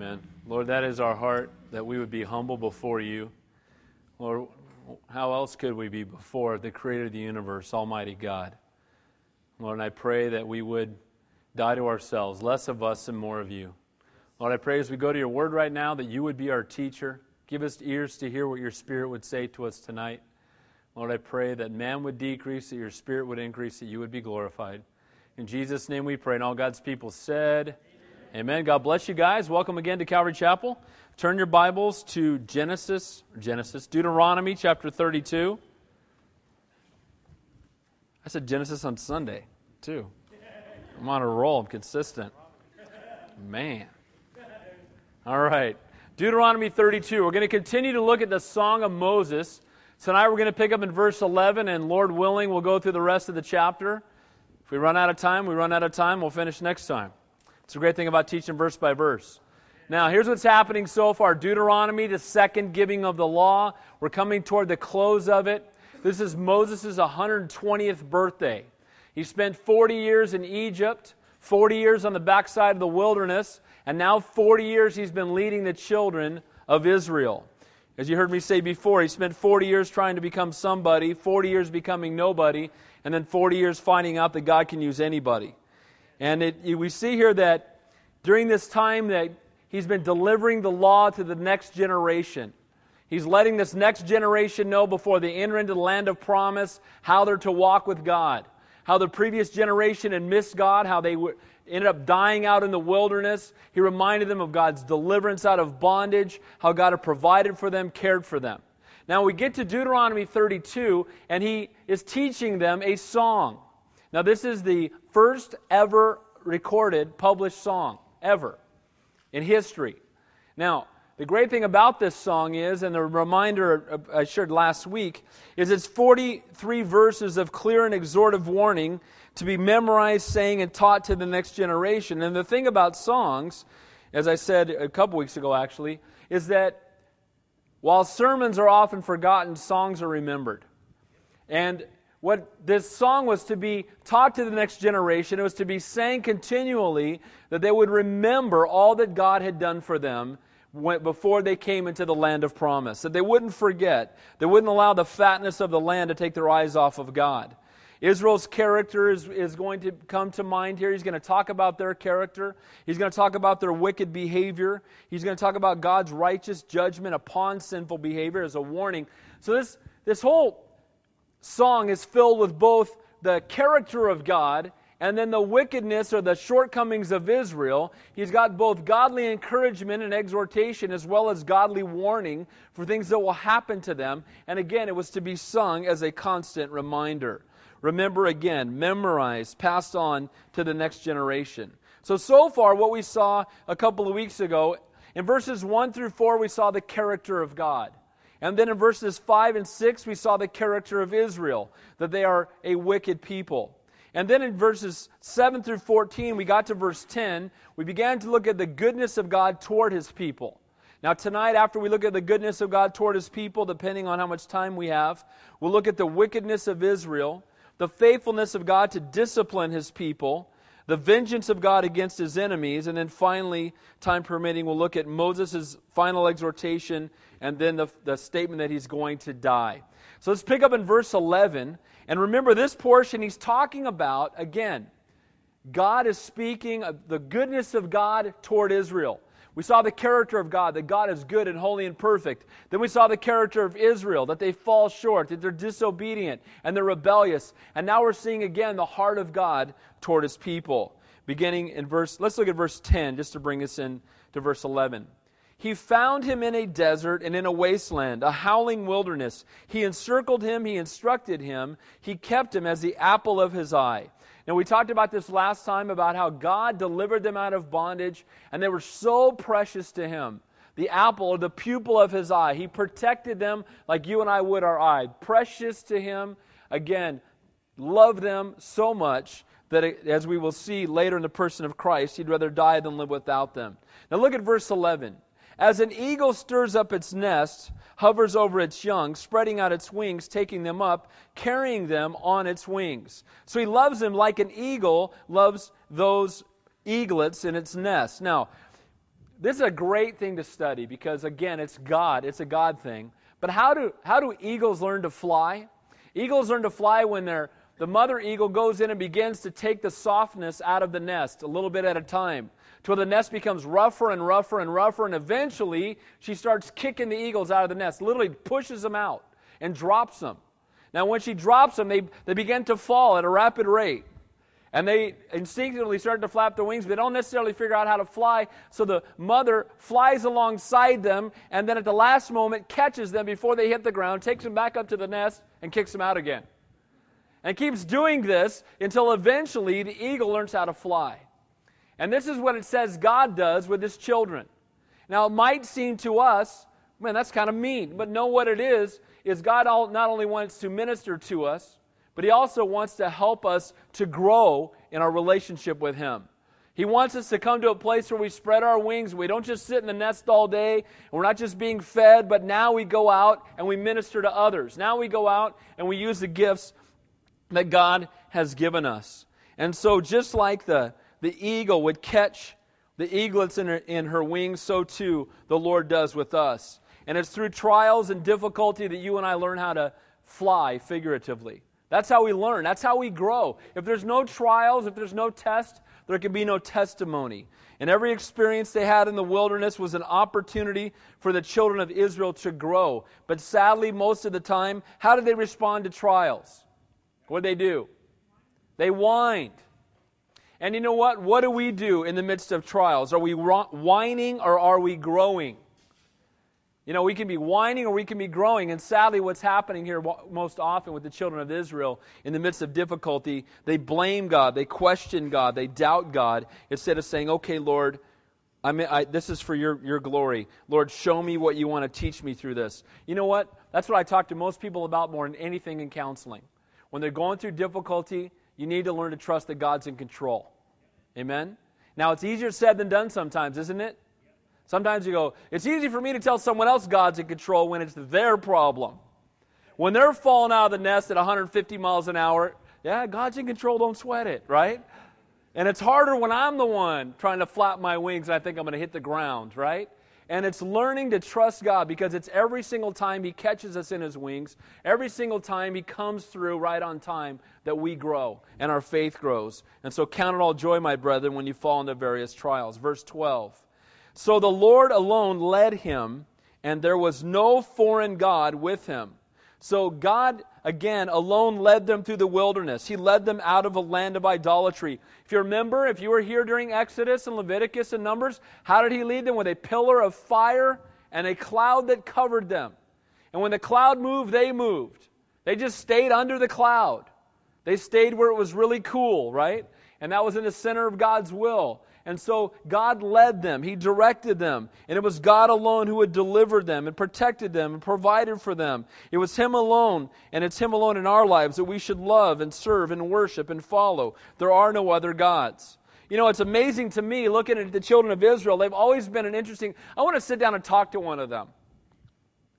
Amen. Lord, that is our heart, that we would be humble before you. Lord, how else could we be before the creator of the universe, Almighty God? Lord, and I pray that we would die to ourselves, less of us and more of you. Lord, I pray as we go to your word right now that you would be our teacher. Give us ears to hear what your spirit would say to us tonight. Lord, I pray that man would decrease, that your spirit would increase, that you would be glorified. In Jesus' name we pray. And all God's people said, Amen. God bless you guys. Welcome again to Calvary Chapel. Turn your Bibles to Genesis, Genesis, Deuteronomy chapter 32. I said Genesis on Sunday, too. I'm on a roll. I'm consistent. Man. All right. Deuteronomy 32. We're going to continue to look at the Song of Moses. Tonight we're going to pick up in verse 11, and Lord willing, we'll go through the rest of the chapter. If we run out of time, we run out of time. We'll finish next time. It's a great thing about teaching verse by verse. Now, here's what's happening so far Deuteronomy, the second giving of the law. We're coming toward the close of it. This is Moses' 120th birthday. He spent 40 years in Egypt, 40 years on the backside of the wilderness, and now 40 years he's been leading the children of Israel. As you heard me say before, he spent 40 years trying to become somebody, 40 years becoming nobody, and then 40 years finding out that God can use anybody. And it, we see here that during this time that He's been delivering the law to the next generation. He's letting this next generation know before they enter into the land of promise how they're to walk with God. How the previous generation had missed God, how they ended up dying out in the wilderness. He reminded them of God's deliverance out of bondage, how God had provided for them, cared for them. Now we get to Deuteronomy 32, and he is teaching them a song. Now, this is the first ever recorded, published song, ever in history. Now, the great thing about this song is, and the reminder uh, I shared last week, is it's 43 verses of clear and exhortive warning to be memorized, sang, and taught to the next generation. And the thing about songs, as I said a couple weeks ago actually, is that while sermons are often forgotten, songs are remembered. And what this song was to be taught to the next generation. It was to be sang continually that they would remember all that God had done for them before they came into the land of promise. That they wouldn't forget. They wouldn't allow the fatness of the land to take their eyes off of God. Israel's character is, is going to come to mind here. He's going to talk about their character. He's going to talk about their wicked behavior. He's going to talk about God's righteous judgment upon sinful behavior as a warning. So, this, this whole song is filled with both the character of God and then the wickedness or the shortcomings of Israel. He's got both godly encouragement and exhortation as well as godly warning for things that will happen to them. And again, it was to be sung as a constant reminder. Remember again, memorize, passed on to the next generation. So, so far, what we saw a couple of weeks ago, in verses 1 through 4, we saw the character of God. And then in verses 5 and 6, we saw the character of Israel, that they are a wicked people. And then in verses 7 through 14, we got to verse 10. We began to look at the goodness of God toward his people. Now, tonight, after we look at the goodness of God toward his people, depending on how much time we have, we'll look at the wickedness of Israel, the faithfulness of God to discipline his people, the vengeance of God against his enemies, and then finally, time permitting, we'll look at Moses' final exhortation and then the, the statement that he's going to die. So let's pick up in verse 11. And remember, this portion he's talking about, again, God is speaking of the goodness of God toward Israel. We saw the character of God, that God is good and holy and perfect. Then we saw the character of Israel, that they fall short, that they're disobedient and they're rebellious. And now we're seeing again the heart of God toward his people. Beginning in verse, let's look at verse 10 just to bring us in to verse 11. He found him in a desert and in a wasteland, a howling wilderness. He encircled him, he instructed him, he kept him as the apple of his eye. Now, we talked about this last time about how God delivered them out of bondage, and they were so precious to him. The apple or the pupil of his eye. He protected them like you and I would our eye. Precious to him. Again, loved them so much that, as we will see later in the person of Christ, he'd rather die than live without them. Now, look at verse 11. As an eagle stirs up its nest, hovers over its young, spreading out its wings, taking them up, carrying them on its wings. So he loves them like an eagle loves those eaglets in its nest. Now, this is a great thing to study because, again, it's God, it's a God thing. But how do, how do eagles learn to fly? Eagles learn to fly when they're, the mother eagle goes in and begins to take the softness out of the nest a little bit at a time till the nest becomes rougher and rougher and rougher, and eventually she starts kicking the eagles out of the nest, literally pushes them out and drops them. Now, when she drops them, they, they begin to fall at a rapid rate. And they instinctively start to flap their wings, but they don't necessarily figure out how to fly. So the mother flies alongside them, and then at the last moment catches them before they hit the ground, takes them back up to the nest, and kicks them out again. And keeps doing this until eventually the eagle learns how to fly. And this is what it says God does with his children. Now, it might seem to us, man, that's kind of mean, but know what it is is God not only wants to minister to us, but He also wants to help us to grow in our relationship with Him. He wants us to come to a place where we spread our wings. We don't just sit in the nest all day. And we're not just being fed, but now we go out and we minister to others. Now we go out and we use the gifts that God has given us. And so, just like the, the eagle would catch the eaglets in her, in her wings, so too the Lord does with us. And it's through trials and difficulty that you and I learn how to fly figuratively. That's how we learn. That's how we grow. If there's no trials, if there's no test, there can be no testimony. And every experience they had in the wilderness was an opportunity for the children of Israel to grow. But sadly, most of the time, how did they respond to trials? What did they do? They whined. And you know what? What do we do in the midst of trials? Are we whining or are we growing? You know, we can be whining or we can be growing. And sadly, what's happening here most often with the children of Israel in the midst of difficulty, they blame God, they question God, they doubt God, instead of saying, okay, Lord, I mean, I, this is for your, your glory. Lord, show me what you want to teach me through this. You know what? That's what I talk to most people about more than anything in counseling. When they're going through difficulty, you need to learn to trust that God's in control. Amen? Now, it's easier said than done sometimes, isn't it? Sometimes you go, it's easy for me to tell someone else God's in control when it's their problem. When they're falling out of the nest at 150 miles an hour, yeah, God's in control, don't sweat it, right? And it's harder when I'm the one trying to flap my wings and I think I'm going to hit the ground, right? And it's learning to trust God because it's every single time He catches us in His wings, every single time He comes through right on time that we grow and our faith grows. And so count it all joy, my brethren, when you fall into various trials. Verse 12. So the Lord alone led him, and there was no foreign God with him. So God, again, alone led them through the wilderness. He led them out of a land of idolatry. If you remember, if you were here during Exodus and Leviticus and Numbers, how did He lead them? With a pillar of fire and a cloud that covered them. And when the cloud moved, they moved. They just stayed under the cloud. They stayed where it was really cool, right? And that was in the center of God's will. And so God led them, He directed them, and it was God alone who had delivered them and protected them and provided for them. It was Him alone, and it's Him alone in our lives that we should love and serve and worship and follow. There are no other gods. You know, it's amazing to me looking at the children of Israel. They've always been an interesting. I want to sit down and talk to one of them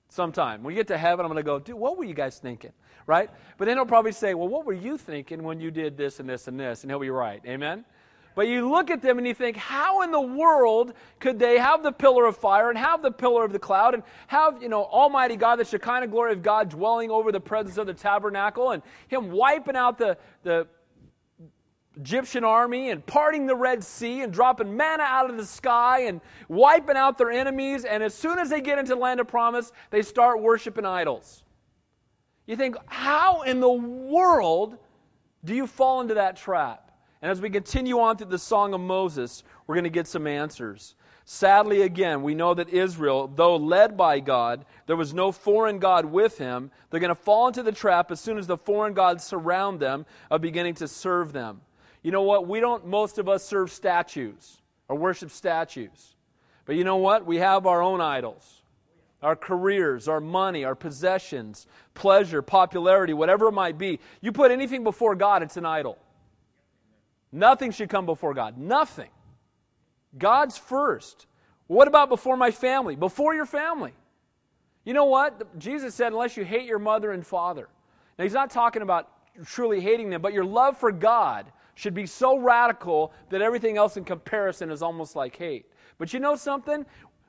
sometime. When you get to heaven, I'm going to go, dude, what were you guys thinking? Right? But then he'll probably say, well, what were you thinking when you did this and this and this? And he'll be right. Amen? But you look at them and you think, how in the world could they have the pillar of fire and have the pillar of the cloud and have, you know, Almighty God, the Shekinah glory of God dwelling over the presence of the tabernacle and Him wiping out the, the Egyptian army and parting the Red Sea and dropping manna out of the sky and wiping out their enemies. And as soon as they get into the land of promise, they start worshiping idols. You think, how in the world do you fall into that trap? And as we continue on through the Song of Moses, we're going to get some answers. Sadly, again, we know that Israel, though led by God, there was no foreign God with him. They're going to fall into the trap as soon as the foreign gods surround them of beginning to serve them. You know what? We don't, most of us, serve statues or worship statues. But you know what? We have our own idols our careers, our money, our possessions, pleasure, popularity, whatever it might be. You put anything before God, it's an idol. Nothing should come before God. Nothing. God's first. What about before my family? Before your family. You know what? Jesus said, unless you hate your mother and father. Now, he's not talking about truly hating them, but your love for God should be so radical that everything else in comparison is almost like hate. But you know something?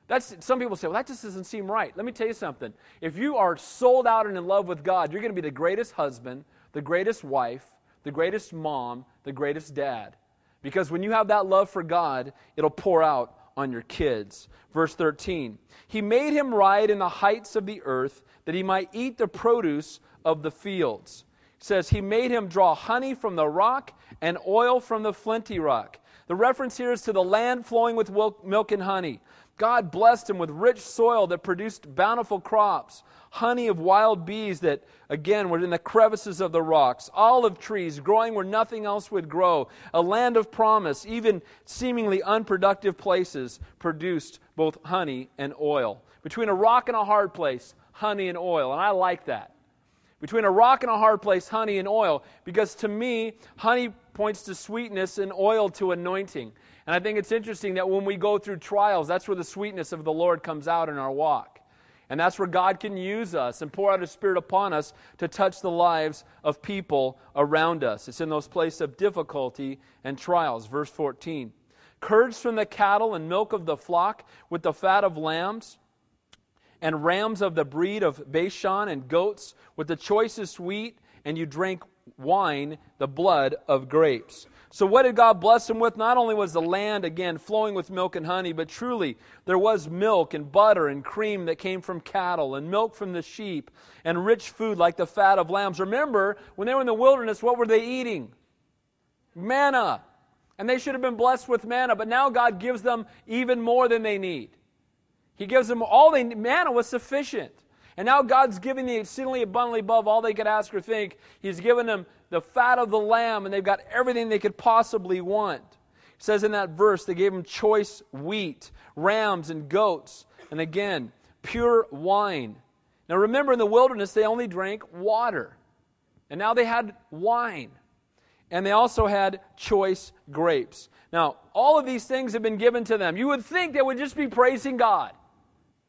That's, some people say, well, that just doesn't seem right. Let me tell you something. If you are sold out and in love with God, you're going to be the greatest husband, the greatest wife, the greatest mom, the greatest dad. Because when you have that love for God, it'll pour out on your kids. Verse 13 He made him ride in the heights of the earth that he might eat the produce of the fields. It says, He made him draw honey from the rock and oil from the flinty rock. The reference here is to the land flowing with milk and honey. God blessed him with rich soil that produced bountiful crops, honey of wild bees that, again, were in the crevices of the rocks, olive trees growing where nothing else would grow, a land of promise, even seemingly unproductive places produced both honey and oil. Between a rock and a hard place, honey and oil. And I like that. Between a rock and a hard place, honey and oil. Because to me, honey points to sweetness and oil to anointing. And I think it's interesting that when we go through trials, that's where the sweetness of the Lord comes out in our walk. And that's where God can use us and pour out His Spirit upon us to touch the lives of people around us. It's in those places of difficulty and trials. Verse 14 Curds from the cattle and milk of the flock with the fat of lambs and rams of the breed of Bashan and goats with the choicest wheat, and you drank wine, the blood of grapes. So, what did God bless him with? Not only was the land, again, flowing with milk and honey, but truly there was milk and butter and cream that came from cattle, and milk from the sheep, and rich food like the fat of lambs. Remember, when they were in the wilderness, what were they eating? Manna. And they should have been blessed with manna, but now God gives them even more than they need. He gives them all they manna was sufficient. And now God's giving them exceedingly abundantly above all they could ask or think. He's given them the fat of the lamb, and they've got everything they could possibly want. It says in that verse, they gave them choice wheat, rams, and goats, and again, pure wine. Now remember, in the wilderness, they only drank water. And now they had wine. And they also had choice grapes. Now, all of these things have been given to them. You would think they would just be praising God,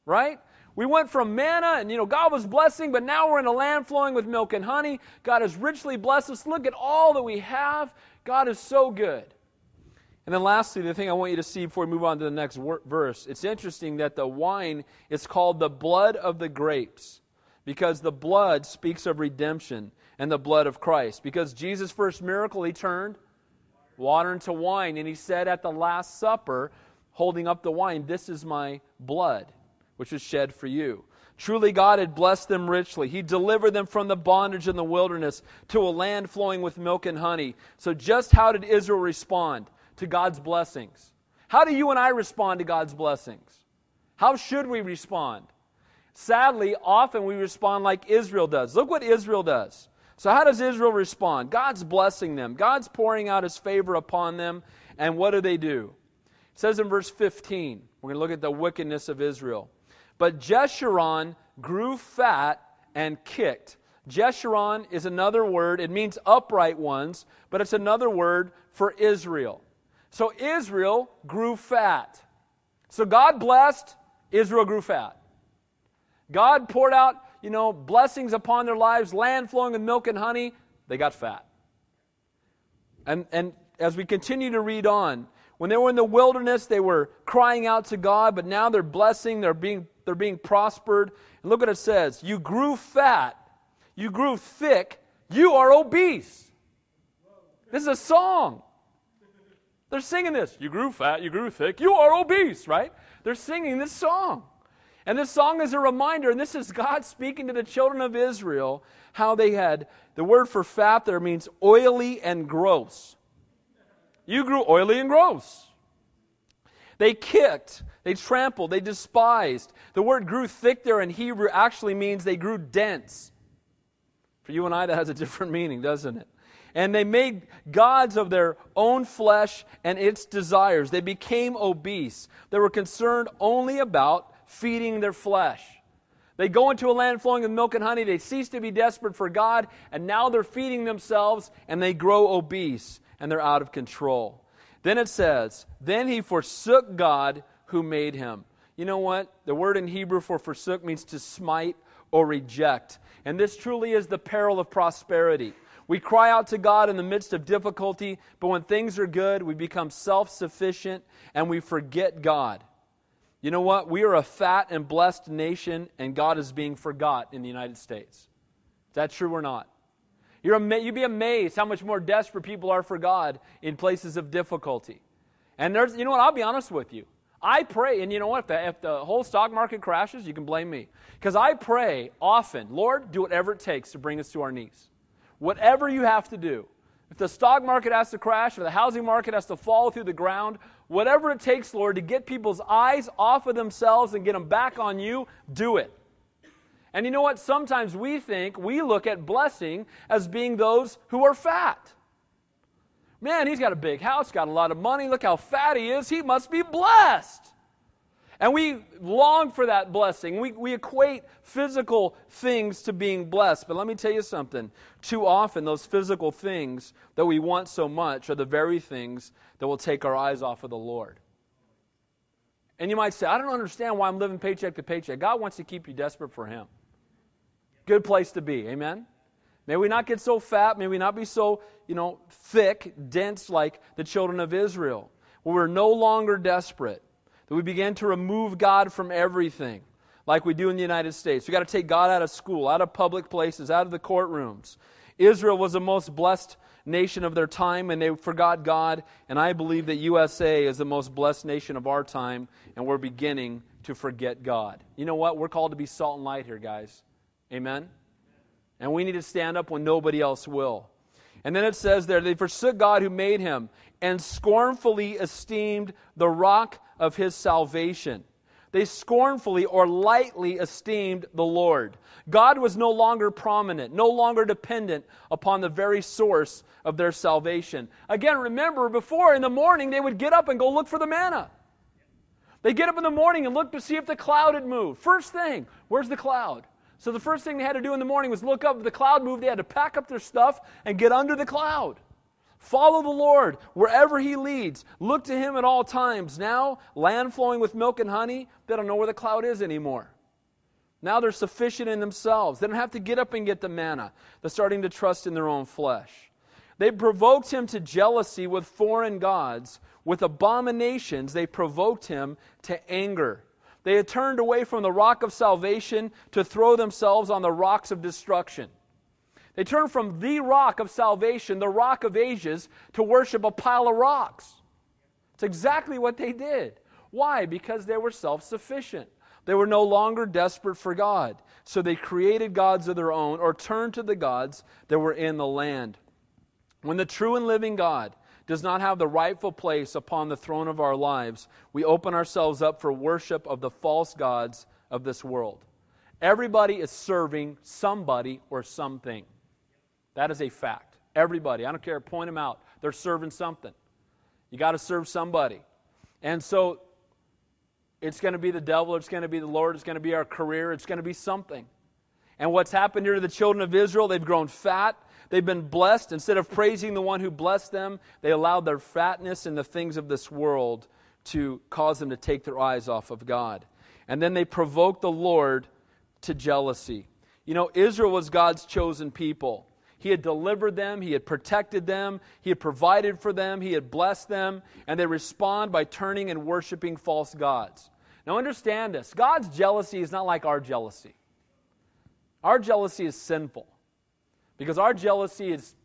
right? We went from manna and, you know, God was blessing, but now we're in a land flowing with milk and honey. God has richly blessed us. Look at all that we have. God is so good. And then lastly, the thing I want you to see before we move on to the next verse, it's interesting that the wine is called the blood of the grapes because the blood speaks of redemption and the blood of Christ. Because Jesus' first miracle, he turned water into wine, and he said at the Last Supper, holding up the wine, This is my blood which was shed for you. Truly, God had blessed them richly. He delivered them from the bondage in the wilderness to a land flowing with milk and honey. So, just how did Israel respond to God's blessings? How do you and I respond to God's blessings? How should we respond? Sadly, often we respond like Israel does. Look what Israel does. So, how does Israel respond? God's blessing them, God's pouring out his favor upon them, and what do they do? It says in verse 15, we're going to look at the wickedness of Israel. But Jeshurun grew fat and kicked. Jeshurun is another word. It means upright ones, but it's another word for Israel. So Israel grew fat. So God blessed, Israel grew fat. God poured out, you know, blessings upon their lives, land flowing with milk and honey, they got fat. And, and as we continue to read on, when they were in the wilderness, they were crying out to God, but now they're blessing, they're being they're being prospered. And look what it says You grew fat, you grew thick, you are obese. This is a song. They're singing this. You grew fat, you grew thick, you are obese, right? They're singing this song. And this song is a reminder, and this is God speaking to the children of Israel, how they had the word for fat there means oily and gross. You grew oily and gross. They kicked, they trampled, they despised. The word grew thick there in Hebrew actually means they grew dense. For you and I, that has a different meaning, doesn't it? And they made gods of their own flesh and its desires. They became obese. They were concerned only about feeding their flesh. They go into a land flowing with milk and honey. They cease to be desperate for God, and now they're feeding themselves and they grow obese and they're out of control. Then it says, Then he forsook God who made him. You know what? The word in Hebrew for forsook means to smite or reject. And this truly is the peril of prosperity. We cry out to God in the midst of difficulty, but when things are good, we become self sufficient and we forget God. You know what? We are a fat and blessed nation, and God is being forgot in the United States. Is that true or not? You're ama- you'd be amazed how much more desperate people are for God in places of difficulty. And there's, you know what? I'll be honest with you. I pray, and you know what? If the, if the whole stock market crashes, you can blame me. Because I pray often, Lord, do whatever it takes to bring us to our knees. Whatever you have to do. If the stock market has to crash, or the housing market has to fall through the ground, whatever it takes, Lord, to get people's eyes off of themselves and get them back on you, do it. And you know what? Sometimes we think, we look at blessing as being those who are fat. Man, he's got a big house, got a lot of money. Look how fat he is. He must be blessed. And we long for that blessing. We, we equate physical things to being blessed. But let me tell you something. Too often, those physical things that we want so much are the very things that will take our eyes off of the Lord. And you might say, I don't understand why I'm living paycheck to paycheck. God wants to keep you desperate for Him. Good place to be. Amen? May we not get so fat. May we not be so, you know, thick, dense like the children of Israel. Where we're no longer desperate. That we begin to remove God from everything like we do in the United States. We've got to take God out of school, out of public places, out of the courtrooms. Israel was the most blessed nation of their time and they forgot God. And I believe that USA is the most blessed nation of our time and we're beginning to forget God. You know what? We're called to be salt and light here, guys. Amen? And we need to stand up when nobody else will. And then it says there, they forsook God who made him and scornfully esteemed the rock of his salvation. They scornfully or lightly esteemed the Lord. God was no longer prominent, no longer dependent upon the very source of their salvation. Again, remember, before in the morning they would get up and go look for the manna. They get up in the morning and look to see if the cloud had moved. First thing, where's the cloud? So the first thing they had to do in the morning was look up. The cloud moved, they had to pack up their stuff and get under the cloud. Follow the Lord wherever He leads. Look to Him at all times. Now, land flowing with milk and honey, they don't know where the cloud is anymore. Now they're sufficient in themselves. They don't have to get up and get the manna. They're starting to trust in their own flesh. They provoked him to jealousy with foreign gods. With abominations, they provoked him to anger. They had turned away from the rock of salvation to throw themselves on the rocks of destruction. They turned from the rock of salvation, the rock of ages, to worship a pile of rocks. It's exactly what they did. Why? Because they were self sufficient. They were no longer desperate for God. So they created gods of their own or turned to the gods that were in the land. When the true and living God does not have the rightful place upon the throne of our lives, we open ourselves up for worship of the false gods of this world. Everybody is serving somebody or something. That is a fact. Everybody, I don't care, point them out. They're serving something. You got to serve somebody. And so it's going to be the devil, it's going to be the Lord, it's going to be our career, it's going to be something. And what's happened here to the children of Israel, they've grown fat, they've been blessed. Instead of praising the one who blessed them, they allowed their fatness and the things of this world to cause them to take their eyes off of God. And then they provoked the Lord to jealousy. You know, Israel was God's chosen people. He had delivered them, He had protected them, He had provided for them, He had blessed them, and they respond by turning and worshiping false gods. Now, understand this God's jealousy is not like our jealousy. Our jealousy is sinful because our jealousy is,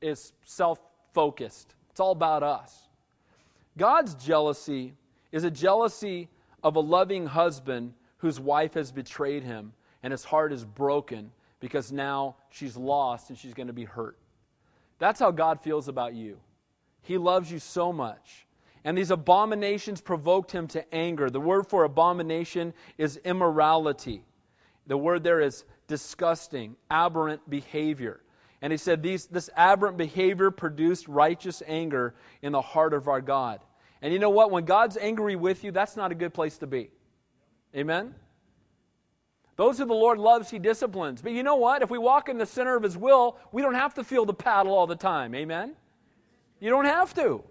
is self focused, it's all about us. God's jealousy is a jealousy of a loving husband whose wife has betrayed him and his heart is broken because now she's lost and she's going to be hurt. That's how God feels about you. He loves you so much. And these abominations provoked him to anger. The word for abomination is immorality. The word there is disgusting, aberrant behavior. And he said, these, This aberrant behavior produced righteous anger in the heart of our God. And you know what? When God's angry with you, that's not a good place to be. Amen? Those who the Lord loves, He disciplines. But you know what? If we walk in the center of His will, we don't have to feel the paddle all the time. Amen? You don't have to.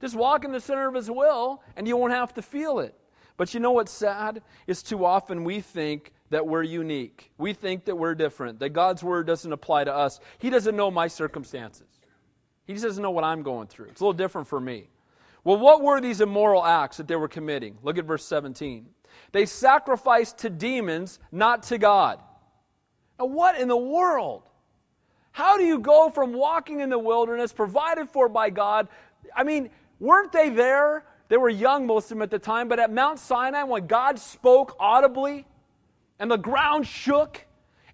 Just walk in the center of His will, and you won't have to feel it. But you know what's sad? Is too often we think that we're unique. We think that we're different, that God's word doesn't apply to us. He doesn't know my circumstances, He just doesn't know what I'm going through. It's a little different for me. Well, what were these immoral acts that they were committing? Look at verse 17. They sacrificed to demons, not to God. Now, what in the world? How do you go from walking in the wilderness, provided for by God? I mean, weren't they there? They were young, most of them at the time, but at Mount Sinai, when God spoke audibly and the ground shook,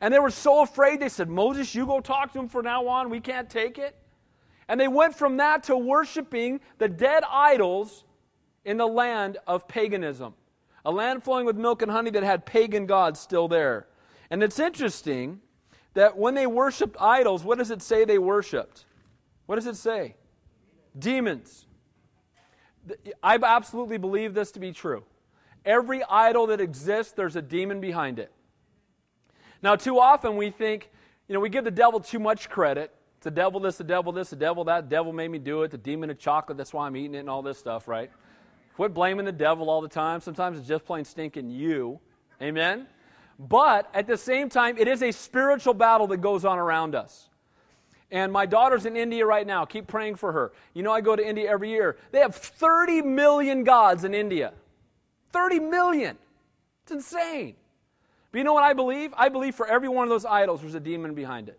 and they were so afraid, they said, Moses, you go talk to him from now on. We can't take it. And they went from that to worshiping the dead idols in the land of paganism. A land flowing with milk and honey that had pagan gods still there. And it's interesting that when they worshiped idols, what does it say they worshiped? What does it say? Demons. I absolutely believe this to be true. Every idol that exists, there's a demon behind it. Now, too often we think, you know, we give the devil too much credit. It's the devil this, the devil this, the devil that, the devil made me do it, the demon of chocolate, that's why I'm eating it, and all this stuff, right? Quit blaming the devil all the time. Sometimes it's just plain stinking you. Amen? But at the same time, it is a spiritual battle that goes on around us. And my daughter's in India right now. Keep praying for her. You know, I go to India every year. They have 30 million gods in India. 30 million. It's insane. But you know what I believe? I believe for every one of those idols, there's a demon behind it.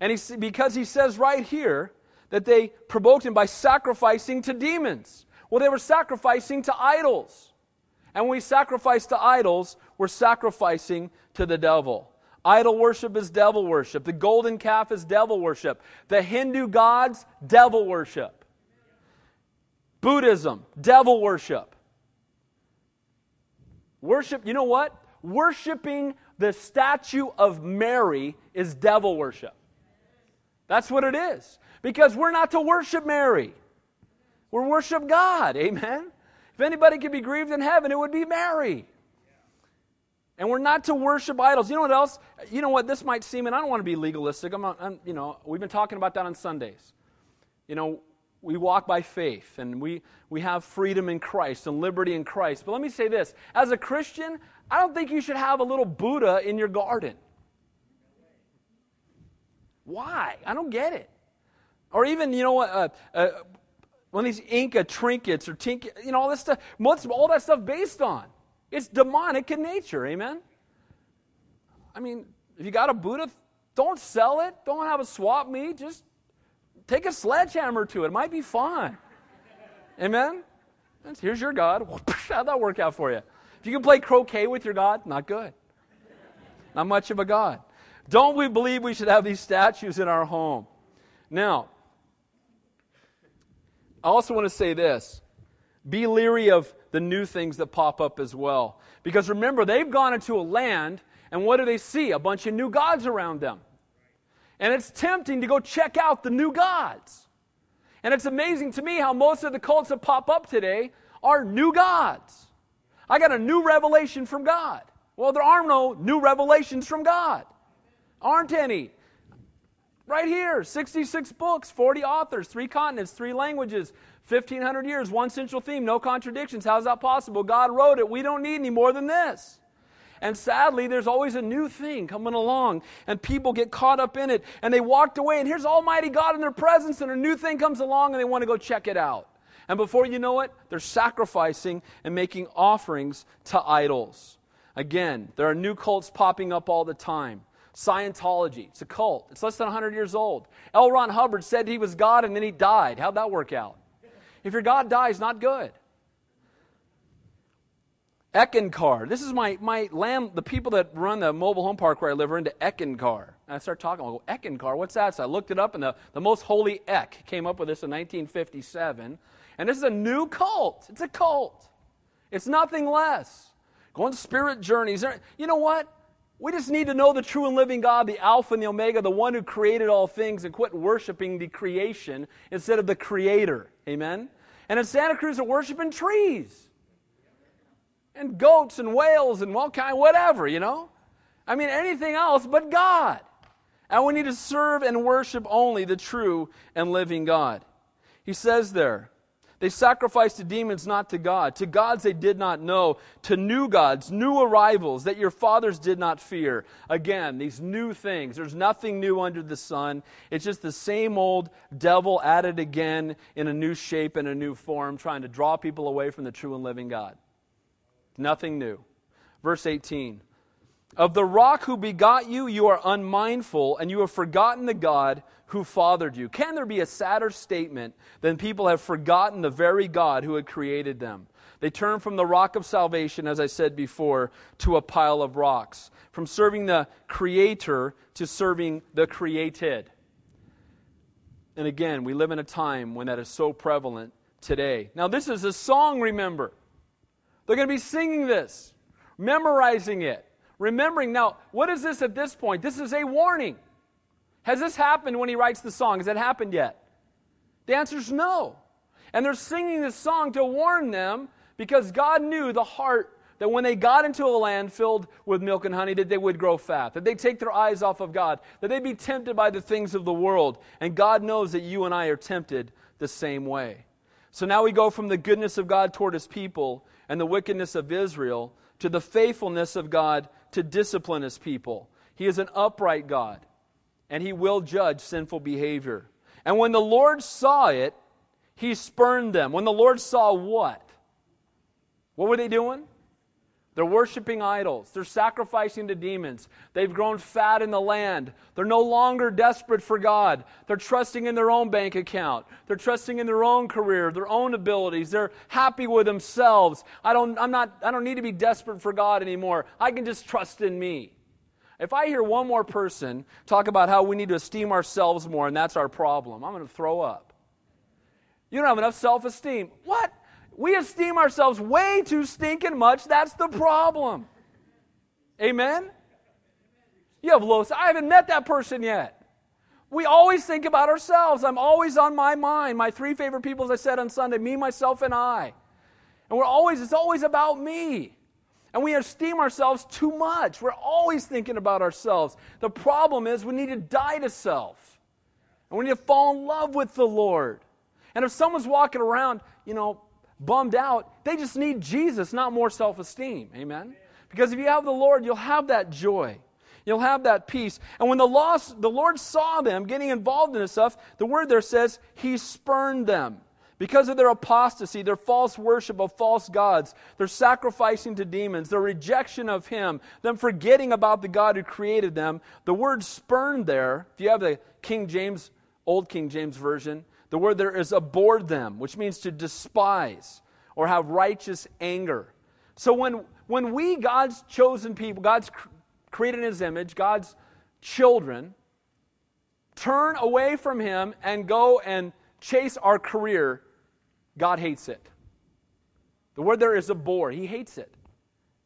And he, because he says right here that they provoked him by sacrificing to demons. Well, they were sacrificing to idols. And when we sacrifice to idols, we're sacrificing to the devil. Idol worship is devil worship. The golden calf is devil worship. The Hindu gods, devil worship. Buddhism, devil worship. Worship, you know what? Worshipping the statue of Mary is devil worship. That's what it is. Because we're not to worship Mary. We're worship God. Amen. If anybody could be grieved in heaven, it would be Mary. And we're not to worship idols. You know what else? You know what? This might seem, and I don't want to be legalistic. I'm, I'm, you know, we've been talking about that on Sundays. You know, we walk by faith and we, we have freedom in Christ and liberty in Christ. But let me say this as a Christian, I don't think you should have a little Buddha in your garden. Why? I don't get it. Or even, you know what, uh, uh, one of these Inca trinkets or tink, you know, all this stuff. What's all that stuff based on? It's demonic in nature, amen? I mean, if you got a Buddha, don't sell it. Don't have a swap meet. Just take a sledgehammer to it. It might be fun. Amen? Here's your God. How'd that work out for you? If you can play croquet with your God, not good. Not much of a God. Don't we believe we should have these statues in our home? Now, I also want to say this be leery of the new things that pop up as well. Because remember, they've gone into a land, and what do they see? A bunch of new gods around them. And it's tempting to go check out the new gods. And it's amazing to me how most of the cults that pop up today are new gods. I got a new revelation from God. Well, there are no new revelations from God. Aren't any. Right here 66 books, 40 authors, three continents, three languages, 1,500 years, one central theme, no contradictions. How's that possible? God wrote it. We don't need any more than this. And sadly, there's always a new thing coming along, and people get caught up in it, and they walked away, and here's Almighty God in their presence, and a new thing comes along, and they want to go check it out. And before you know it, they're sacrificing and making offerings to idols. Again, there are new cults popping up all the time. Scientology, it's a cult. It's less than 100 years old. L. Ron Hubbard said he was God and then he died. How'd that work out? If your God dies, not good. Eckankar. This is my, my land, the people that run the mobile home park where I live are into Eckankar. And I start talking, oh, I go, Eckankar, what's that? So I looked it up, and the, the most holy Ek came up with this in 1957. And this is a new cult. It's a cult. It's nothing less. Going spirit journeys. You know what? We just need to know the true and living God, the Alpha and the Omega, the one who created all things, and quit worshiping the creation instead of the Creator. Amen? And in Santa Cruz, they're worshiping trees and goats and whales and all kind, whatever, you know? I mean, anything else but God. And we need to serve and worship only the true and living God. He says there, They sacrificed to demons, not to God. To gods they did not know. To new gods, new arrivals that your fathers did not fear. Again, these new things. There's nothing new under the sun. It's just the same old devil added again in a new shape and a new form, trying to draw people away from the true and living God. Nothing new. Verse 18 Of the rock who begot you, you are unmindful, and you have forgotten the God who fathered you. Can there be a sadder statement than people have forgotten the very God who had created them? They turn from the rock of salvation, as I said before, to a pile of rocks. From serving the Creator to serving the created. And again, we live in a time when that is so prevalent today. Now, this is a song, remember. They're going to be singing this, memorizing it, remembering. Now, what is this at this point? This is a warning. Has this happened when he writes the song? Has it happened yet? The answer is no. And they're singing this song to warn them because God knew the heart that when they got into a land filled with milk and honey, that they would grow fat, that they'd take their eyes off of God, that they'd be tempted by the things of the world. And God knows that you and I are tempted the same way. So now we go from the goodness of God toward his people and the wickedness of Israel to the faithfulness of God to discipline his people. He is an upright God and he will judge sinful behavior. And when the Lord saw it, he spurned them. When the Lord saw what? What were they doing? They're worshiping idols. They're sacrificing to demons. They've grown fat in the land. They're no longer desperate for God. They're trusting in their own bank account. They're trusting in their own career, their own abilities. They're happy with themselves. I don't, I'm not, I don't need to be desperate for God anymore. I can just trust in me. If I hear one more person talk about how we need to esteem ourselves more and that's our problem, I'm going to throw up. You don't have enough self esteem. What? We esteem ourselves way too stinking much. That's the problem. Amen? You have low. I haven't met that person yet. We always think about ourselves. I'm always on my mind. My three favorite people, as I said on Sunday, me, myself, and I. And we're always, it's always about me. And we esteem ourselves too much. We're always thinking about ourselves. The problem is we need to die to self. And we need to fall in love with the Lord. And if someone's walking around, you know, bummed out, they just need Jesus, not more self esteem. Amen? Because if you have the Lord, you'll have that joy. You'll have that peace. And when the, lost, the Lord saw them getting involved in this stuff, the word there says, He spurned them. Because of their apostasy, their false worship of false gods, their sacrificing to demons, their rejection of Him, them forgetting about the God who created them, the word spurned there, if you have the King James, Old King James Version, the word there is abhorred them, which means to despise or have righteous anger. So when, when we, God's chosen people, God's created in His image, God's children, turn away from Him and go and chase our career, God hates it. The word there is abhor. He hates it.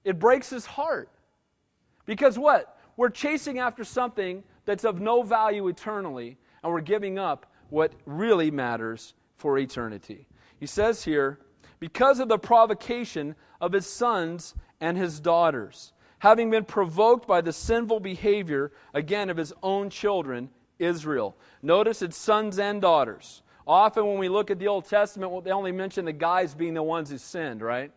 It breaks his heart. Because what? We're chasing after something that's of no value eternally, and we're giving up what really matters for eternity. He says here, because of the provocation of his sons and his daughters, having been provoked by the sinful behavior, again, of his own children, Israel. Notice it's sons and daughters. Often, when we look at the Old Testament, they only mention the guys being the ones who sinned, right?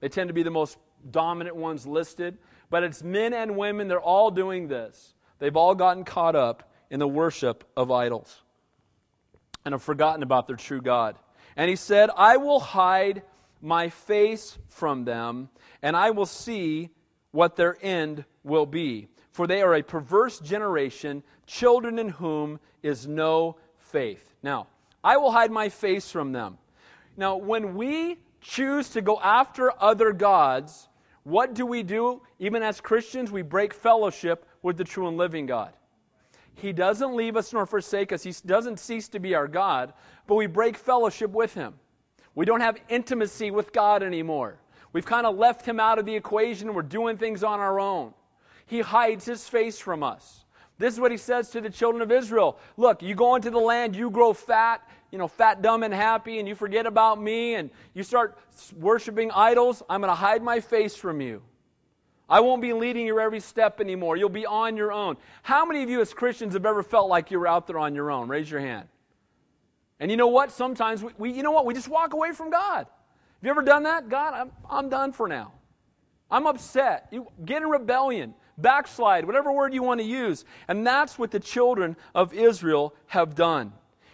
They tend to be the most dominant ones listed. But it's men and women, they're all doing this. They've all gotten caught up in the worship of idols and have forgotten about their true God. And he said, I will hide my face from them, and I will see what their end will be. For they are a perverse generation, children in whom is no faith. Now, I will hide my face from them. Now, when we choose to go after other gods, what do we do? Even as Christians, we break fellowship with the true and living God. He doesn't leave us nor forsake us. He doesn't cease to be our God, but we break fellowship with Him. We don't have intimacy with God anymore. We've kind of left Him out of the equation. We're doing things on our own. He hides His face from us. This is what he says to the children of Israel. Look, you go into the land, you grow fat, you know, fat, dumb, and happy, and you forget about me, and you start worshiping idols. I'm going to hide my face from you. I won't be leading your every step anymore. You'll be on your own. How many of you as Christians have ever felt like you were out there on your own? Raise your hand. And you know what? Sometimes we, we, you know what? We just walk away from God. Have you ever done that? God, I'm, I'm done for now. I'm upset. You get in rebellion, backslide, whatever word you want to use. And that's what the children of Israel have done.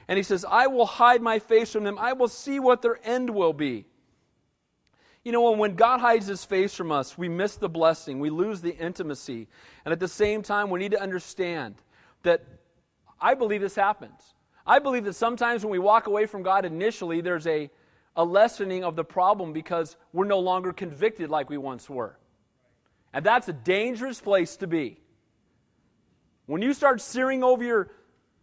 And he says, I will hide my face from them. I will see what their end will be. You know, when God hides his face from us, we miss the blessing, we lose the intimacy. And at the same time, we need to understand that I believe this happens. I believe that sometimes when we walk away from God initially, there's a, a lessening of the problem because we're no longer convicted like we once were. And that's a dangerous place to be. When you start searing over your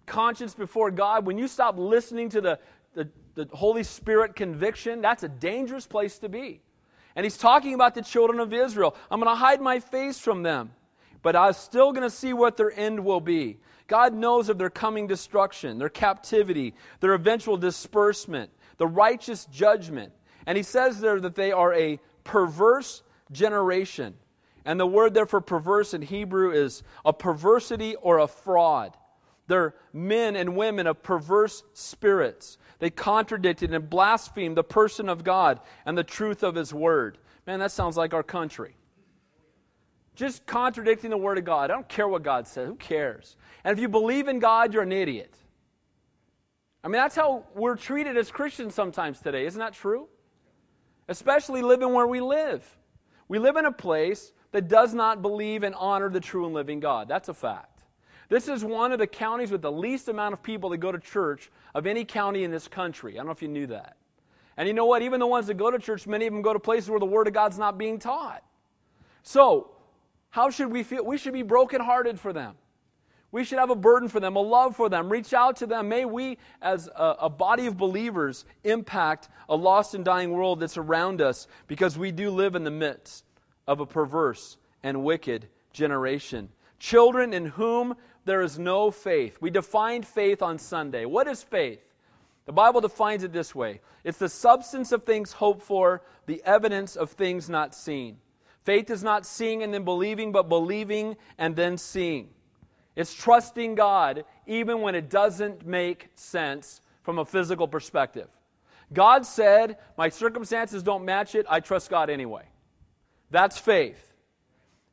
conscience before God, when you stop listening to the, the, the Holy Spirit conviction, that's a dangerous place to be. And he's talking about the children of Israel. I'm going to hide my face from them, but I'm still going to see what their end will be. God knows of their coming destruction, their captivity, their eventual disbursement, the righteous judgment. And he says there that they are a perverse generation. And the word there for perverse in Hebrew is a perversity or a fraud. They're men and women of perverse spirits. They contradicted and blasphemed the person of God and the truth of His Word. Man, that sounds like our country. Just contradicting the Word of God. I don't care what God says. Who cares? And if you believe in God, you're an idiot. I mean, that's how we're treated as Christians sometimes today. Isn't that true? Especially living where we live. We live in a place that does not believe and honor the true and living God. That's a fact. This is one of the counties with the least amount of people that go to church of any county in this country. I don't know if you knew that. And you know what? Even the ones that go to church, many of them go to places where the Word of God's not being taught. So, how should we feel? We should be brokenhearted for them. We should have a burden for them, a love for them, reach out to them. May we, as a, a, body of believers, impact a lost and dying world that's around us because we do live in the midst of a perverse and wicked generation. Children in whom there is no faith. We defined faith on Sunday. What is faith? The Bible defines it this way it's the substance of things hoped for, the evidence of things not seen. Faith is not seeing and then believing, but believing and then seeing. It's trusting God even when it doesn't make sense from a physical perspective. God said, My circumstances don't match it, I trust God anyway. That's faith.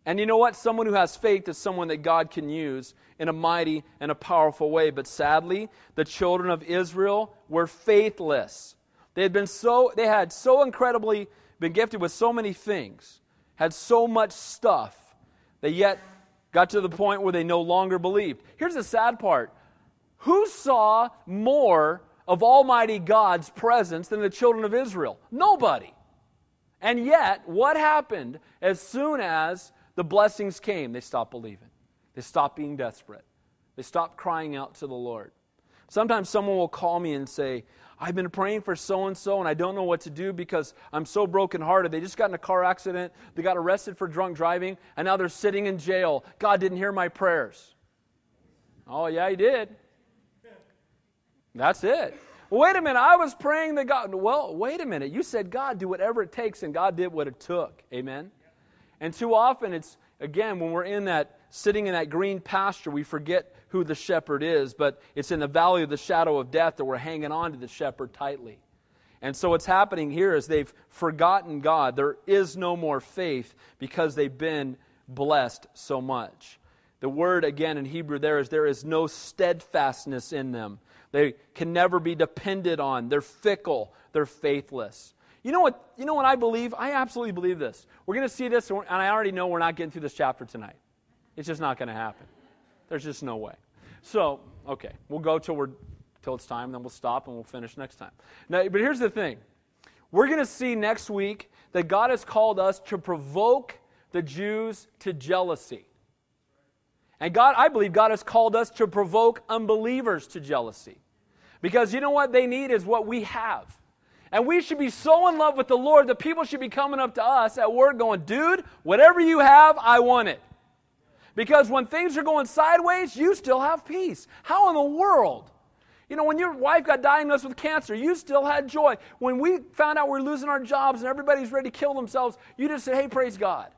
And you know what? Someone who has faith is someone that God can use in a mighty and a powerful way. But sadly, the children of Israel were faithless. They had been so they had so incredibly been gifted with so many things, had so much stuff, they yet got to the point where they no longer believed. Here's the sad part. Who saw more of Almighty God's presence than the children of Israel? Nobody. And yet, what happened as soon as the blessings came, they stopped believing. They stopped being desperate. They stopped crying out to the Lord. Sometimes someone will call me and say, I've been praying for so and so, and I don't know what to do because I'm so brokenhearted. They just got in a car accident, they got arrested for drunk driving, and now they're sitting in jail. God didn't hear my prayers. Oh, yeah, He did. That's it. Wait a minute, I was praying that God. Well, wait a minute. You said, God, do whatever it takes, and God did what it took. Amen? And too often, it's, again, when we're in that, sitting in that green pasture, we forget who the shepherd is, but it's in the valley of the shadow of death that we're hanging on to the shepherd tightly. And so what's happening here is they've forgotten God. There is no more faith because they've been blessed so much. The word again in Hebrew there is there is no steadfastness in them. They can never be depended on. They're fickle. They're faithless. You know what? You know what I believe? I absolutely believe this. We're going to see this, and I already know we're not getting through this chapter tonight. It's just not going to happen. There's just no way. So, okay, we'll go till we're till it's time, then we'll stop and we'll finish next time. Now, but here's the thing: we're going to see next week that God has called us to provoke the Jews to jealousy. And God, I believe God has called us to provoke unbelievers to jealousy. Because you know what they need is what we have. And we should be so in love with the Lord that people should be coming up to us at work going, dude, whatever you have, I want it. Because when things are going sideways, you still have peace. How in the world? You know, when your wife got diagnosed with cancer, you still had joy. When we found out we are losing our jobs and everybody's ready to kill themselves, you just said, hey, praise God.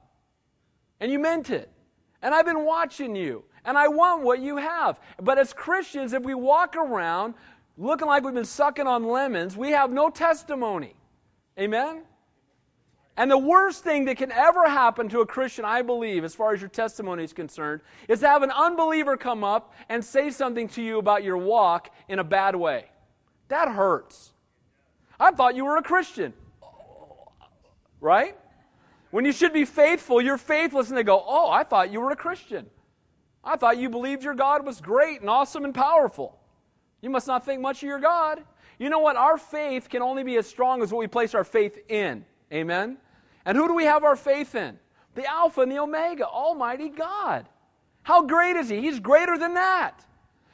And you meant it. And I've been watching you. And I want what you have. But as Christians, if we walk around looking like we've been sucking on lemons, we have no testimony. Amen? And the worst thing that can ever happen to a Christian, I believe, as far as your testimony is concerned, is to have an unbeliever come up and say something to you about your walk in a bad way. That hurts. I thought you were a Christian. Right? When you should be faithful, you're faithless, and they go, Oh, I thought you were a Christian. I thought you believed your God was great and awesome and powerful. You must not think much of your God. You know what? Our faith can only be as strong as what we place our faith in. Amen? And who do we have our faith in? The Alpha and the Omega, Almighty God. How great is He? He's greater than that.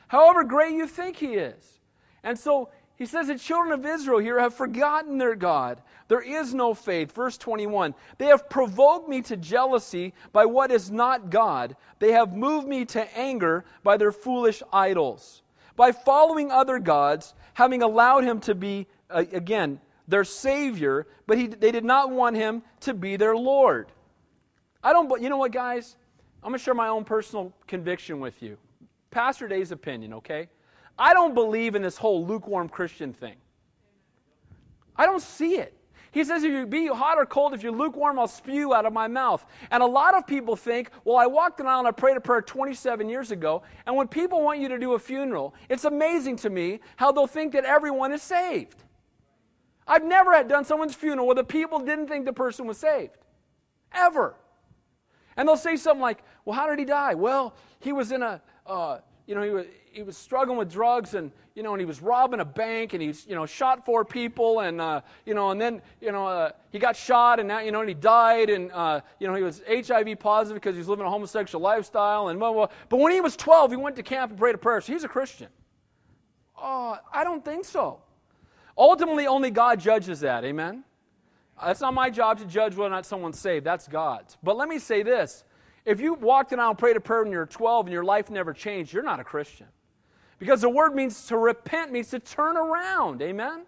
However great you think He is. And so he says the children of Israel here have forgotten their God. There is no faith. Verse 21 They have provoked me to jealousy by what is not God. They have moved me to anger by their foolish idols. By following other gods, having allowed him to be, uh, again, their Savior, but he, they did not want him to be their Lord. I don't, you know what, guys? I'm going to share my own personal conviction with you. Pastor Day's opinion, okay? I don't believe in this whole lukewarm Christian thing. I don't see it. He says, if you be hot or cold, if you're lukewarm, I'll spew out of my mouth. And a lot of people think, well, I walked an aisle and I prayed a prayer 27 years ago. And when people want you to do a funeral, it's amazing to me how they'll think that everyone is saved. I've never had done someone's funeral where the people didn't think the person was saved. Ever. And they'll say something like, well, how did he die? Well, he was in a, uh, you know, he was, he was struggling with drugs and, you know, and he was robbing a bank and he's, you know, shot four people and, uh, you know, and then, you know, uh, he got shot and now, you know, and he died and, uh, you know, he was HIV positive because he was living a homosexual lifestyle and blah, blah. But when he was 12, he went to camp and prayed a prayer. So he's a Christian. Oh, I don't think so. Ultimately, only God judges that. Amen? That's not my job to judge whether or not someone's saved. That's God's. But let me say this. If you walked around and prayed a prayer when you were 12 and your life never changed, you're not a Christian. Because the word means to repent, means to turn around. Amen?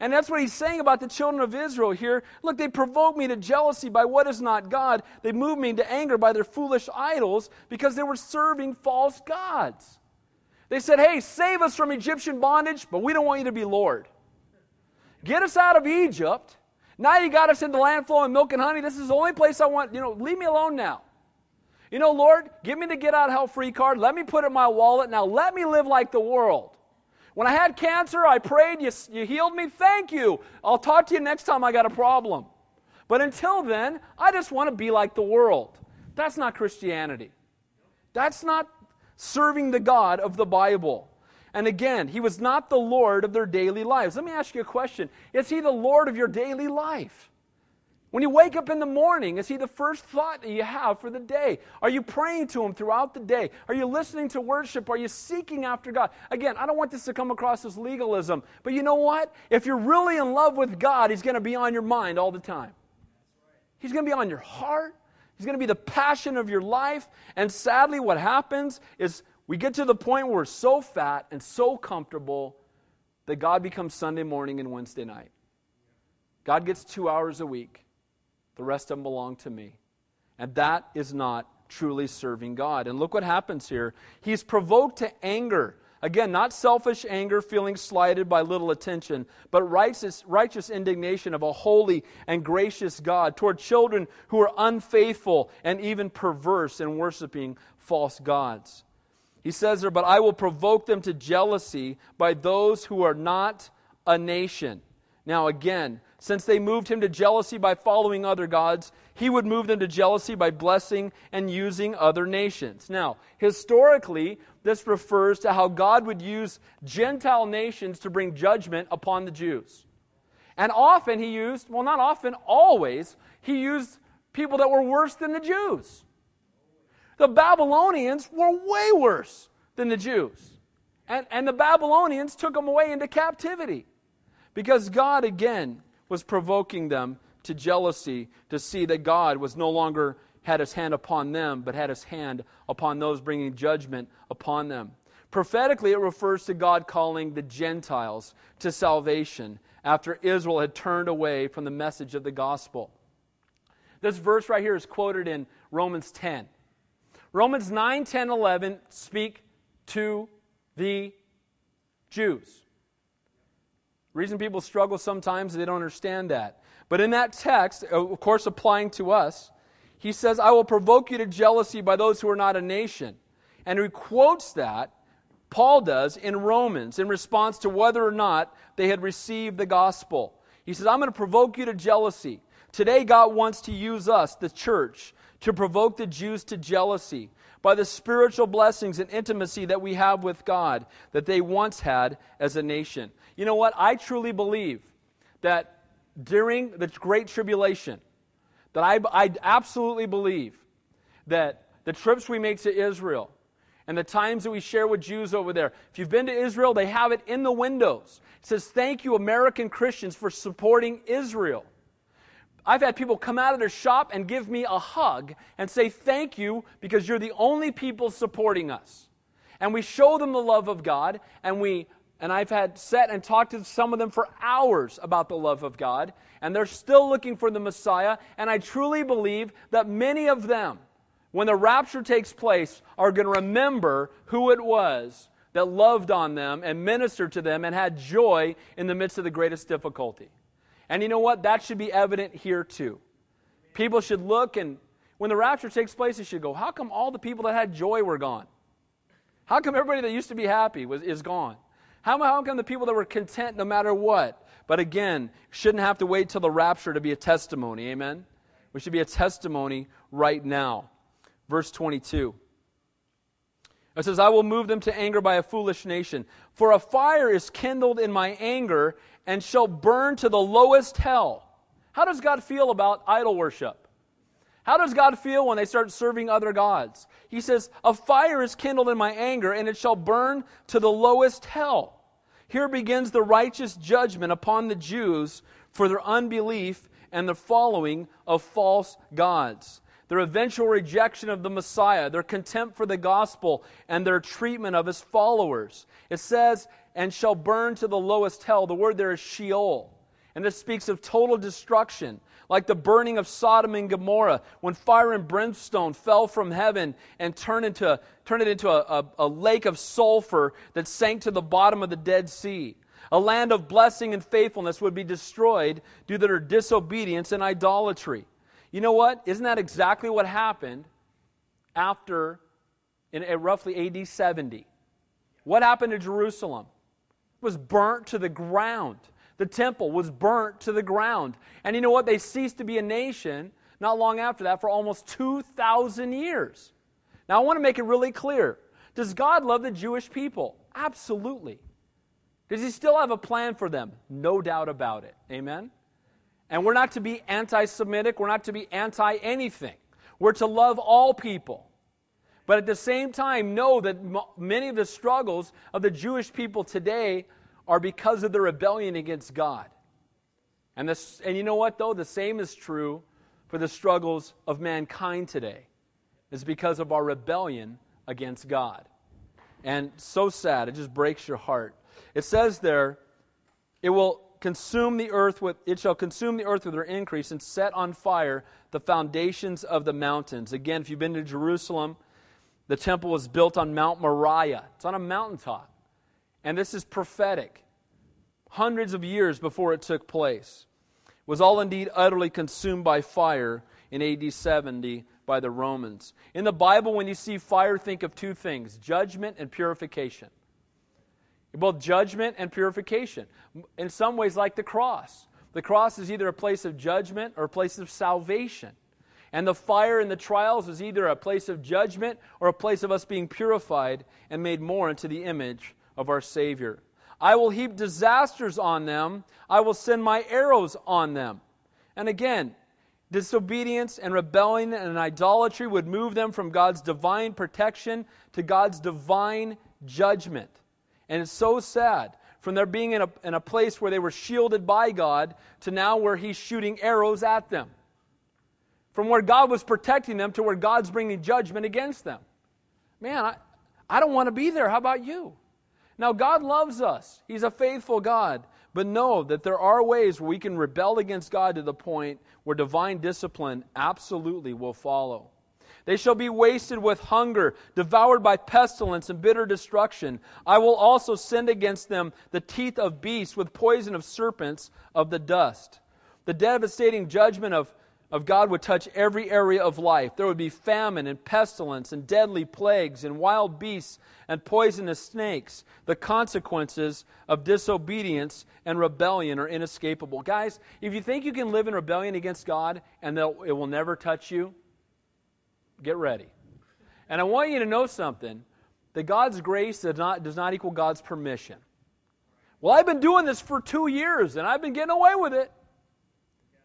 And that's what he's saying about the children of Israel here. Look, they provoke me to jealousy by what is not God. They move me into anger by their foolish idols because they were serving false gods. They said, Hey, save us from Egyptian bondage, but we don't want you to be Lord. Get us out of Egypt. Now you got us into land flowing milk and honey. This is the only place I want. You know, leave me alone now. You know, Lord, give me the get out of hell free card. Let me put it in my wallet. Now let me live like the world. When I had cancer, I prayed, you, you healed me. Thank you. I'll talk to you next time I got a problem. But until then, I just want to be like the world. That's not Christianity. That's not serving the God of the Bible. And again, he was not the Lord of their daily lives. Let me ask you a question Is he the Lord of your daily life? When you wake up in the morning, is he the first thought that you have for the day? Are you praying to him throughout the day? Are you listening to worship? Are you seeking after God? Again, I don't want this to come across as legalism, but you know what? If you're really in love with God, he's going to be on your mind all the time. He's going to be on your heart. He's going to be the passion of your life. And sadly, what happens is we get to the point where we're so fat and so comfortable that God becomes Sunday morning and Wednesday night. God gets two hours a week, the rest of them belong to me. And that is not truly serving God. And look what happens here. He's provoked to anger. Again, not selfish anger, feeling slighted by little attention, but righteous, righteous indignation of a holy and gracious God toward children who are unfaithful and even perverse in worshiping false gods. He says there, But I will provoke them to jealousy by those who are not a nation. Now, again, since they moved him to jealousy by following other gods, he would move them to jealousy by blessing and using other nations. Now, historically, this refers to how God would use Gentile nations to bring judgment upon the Jews. And often he used, well, not often, always, he used people that were worse than the Jews. The Babylonians were way worse than the Jews. And, and the Babylonians took them away into captivity because God, again, was provoking them to jealousy to see that God was no longer had his hand upon them, but had his hand upon those bringing judgment upon them. Prophetically, it refers to God calling the Gentiles to salvation after Israel had turned away from the message of the gospel. This verse right here is quoted in Romans 10. Romans 9, 10, 11 speak to the Jews. Reason people struggle sometimes, they don't understand that. But in that text, of course, applying to us, he says, I will provoke you to jealousy by those who are not a nation. And he quotes that, Paul does, in Romans in response to whether or not they had received the gospel. He says, I'm going to provoke you to jealousy. Today, God wants to use us, the church, to provoke the Jews to jealousy by the spiritual blessings and intimacy that we have with God that they once had as a nation. You know what? I truly believe that during the Great Tribulation, that I, I absolutely believe that the trips we make to Israel and the times that we share with Jews over there, if you've been to Israel, they have it in the windows. It says, Thank you, American Christians, for supporting Israel. I've had people come out of their shop and give me a hug and say, Thank you, because you're the only people supporting us. And we show them the love of God, and we and I've had sat and talked to some of them for hours about the love of God, and they're still looking for the Messiah. And I truly believe that many of them, when the rapture takes place, are going to remember who it was that loved on them and ministered to them and had joy in the midst of the greatest difficulty. And you know what? That should be evident here too. People should look and when the rapture takes place, they should go, How come all the people that had joy were gone? How come everybody that used to be happy was, is gone? How, how come the people that were content no matter what? But again, shouldn't have to wait till the rapture to be a testimony. Amen? We should be a testimony right now. Verse 22. It says, I will move them to anger by a foolish nation. For a fire is kindled in my anger and shall burn to the lowest hell. How does God feel about idol worship? How does God feel when they start serving other gods? He says, A fire is kindled in my anger, and it shall burn to the lowest hell. Here begins the righteous judgment upon the Jews for their unbelief and the following of false gods. Their eventual rejection of the Messiah, their contempt for the gospel, and their treatment of his followers. It says, and shall burn to the lowest hell. The word there is Sheol. And this speaks of total destruction, like the burning of Sodom and Gomorrah, when fire and brimstone fell from heaven and turned, into, turned it into a, a, a lake of sulfur that sank to the bottom of the Dead Sea. A land of blessing and faithfulness would be destroyed due to their disobedience and idolatry. You know what? Isn't that exactly what happened after, in roughly AD 70? What happened to Jerusalem? It was burnt to the ground. The temple was burnt to the ground. And you know what? They ceased to be a nation not long after that for almost 2,000 years. Now, I want to make it really clear. Does God love the Jewish people? Absolutely. Does he still have a plan for them? No doubt about it. Amen? And we're not to be anti Semitic, we're not to be anti anything. We're to love all people. But at the same time, know that many of the struggles of the Jewish people today are because of the rebellion against God. And, this, and you know what, though? The same is true for the struggles of mankind today. It's because of our rebellion against God. And so sad, it just breaks your heart. It says there, it will consume the earth with it shall consume the earth with their increase and set on fire the foundations of the mountains. Again, if you've been to Jerusalem, the temple was built on Mount Moriah. It's on a mountaintop. And this is prophetic. Hundreds of years before it took place. It was all indeed utterly consumed by fire in AD 70 by the Romans. In the Bible, when you see fire, think of two things judgment and purification. Both judgment and purification. In some ways, like the cross. The cross is either a place of judgment or a place of salvation. And the fire and the trials is either a place of judgment or a place of us being purified and made more into the image of our Savior. I will heap disasters on them. I will send my arrows on them. And again, disobedience and rebellion and idolatry would move them from God's divine protection to God's divine judgment. And it's so sad from there being in a, in a place where they were shielded by God to now where He's shooting arrows at them. From where God was protecting them to where God's bringing judgment against them. Man, I, I don't want to be there. How about you? Now, God loves us, He's a faithful God. But know that there are ways where we can rebel against God to the point where divine discipline absolutely will follow. They shall be wasted with hunger, devoured by pestilence and bitter destruction. I will also send against them the teeth of beasts with poison of serpents of the dust. The devastating judgment of, of God would touch every area of life. There would be famine and pestilence and deadly plagues and wild beasts and poisonous snakes. The consequences of disobedience and rebellion are inescapable. Guys, if you think you can live in rebellion against God and it will never touch you, Get ready. And I want you to know something that God's grace does not, does not equal God's permission. Well, I've been doing this for two years and I've been getting away with it.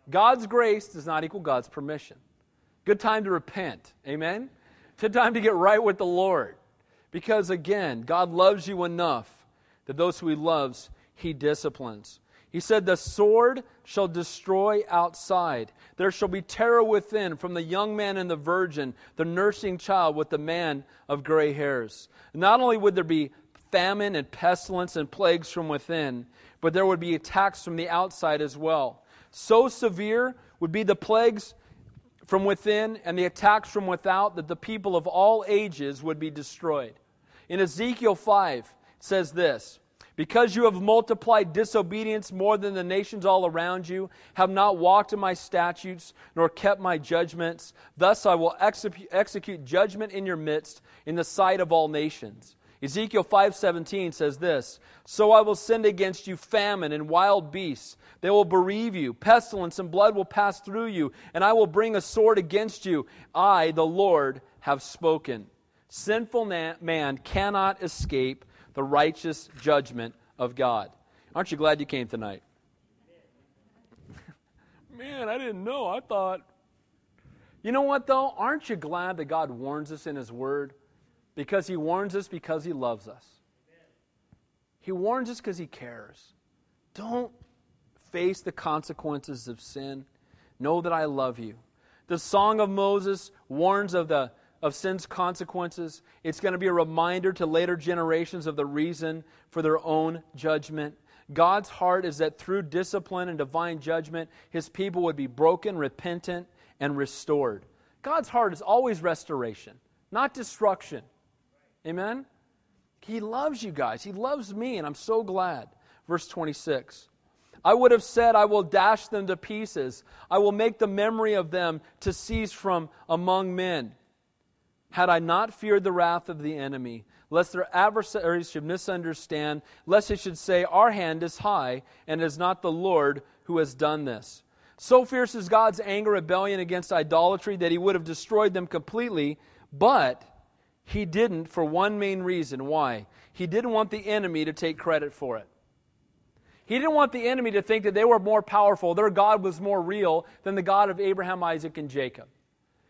God's grace does not equal God's permission. Good time to repent. Amen? Good time to get right with the Lord. Because again, God loves you enough that those who He loves, He disciplines. He said, The sword shall destroy outside. There shall be terror within from the young man and the virgin, the nursing child with the man of gray hairs. Not only would there be famine and pestilence and plagues from within, but there would be attacks from the outside as well. So severe would be the plagues from within and the attacks from without that the people of all ages would be destroyed. In Ezekiel 5 says this because you have multiplied disobedience more than the nations all around you, have not walked in my statutes, nor kept my judgments, thus I will execute judgment in your midst in the sight of all nations. Ezekiel 5:17 says this, "So I will send against you famine and wild beasts. They will bereave you. Pestilence and blood will pass through you, and I will bring a sword against you. I, the Lord, have spoken." Sinful man cannot escape the righteous judgment of God. Aren't you glad you came tonight? Man, I didn't know. I thought. You know what, though? Aren't you glad that God warns us in His Word? Because He warns us because He loves us. He warns us because He cares. Don't face the consequences of sin. Know that I love you. The Song of Moses warns of the of sin's consequences. It's going to be a reminder to later generations of the reason for their own judgment. God's heart is that through discipline and divine judgment, his people would be broken, repentant, and restored. God's heart is always restoration, not destruction. Amen? He loves you guys. He loves me, and I'm so glad. Verse 26. I would have said, I will dash them to pieces. I will make the memory of them to cease from among men had I not feared the wrath of the enemy, lest their adversaries should misunderstand, lest they should say, Our hand is high, and it is not the Lord who has done this. So fierce is God's anger rebellion against idolatry that he would have destroyed them completely, but he didn't for one main reason. Why? He didn't want the enemy to take credit for it. He didn't want the enemy to think that they were more powerful, their God was more real than the God of Abraham, Isaac, and Jacob.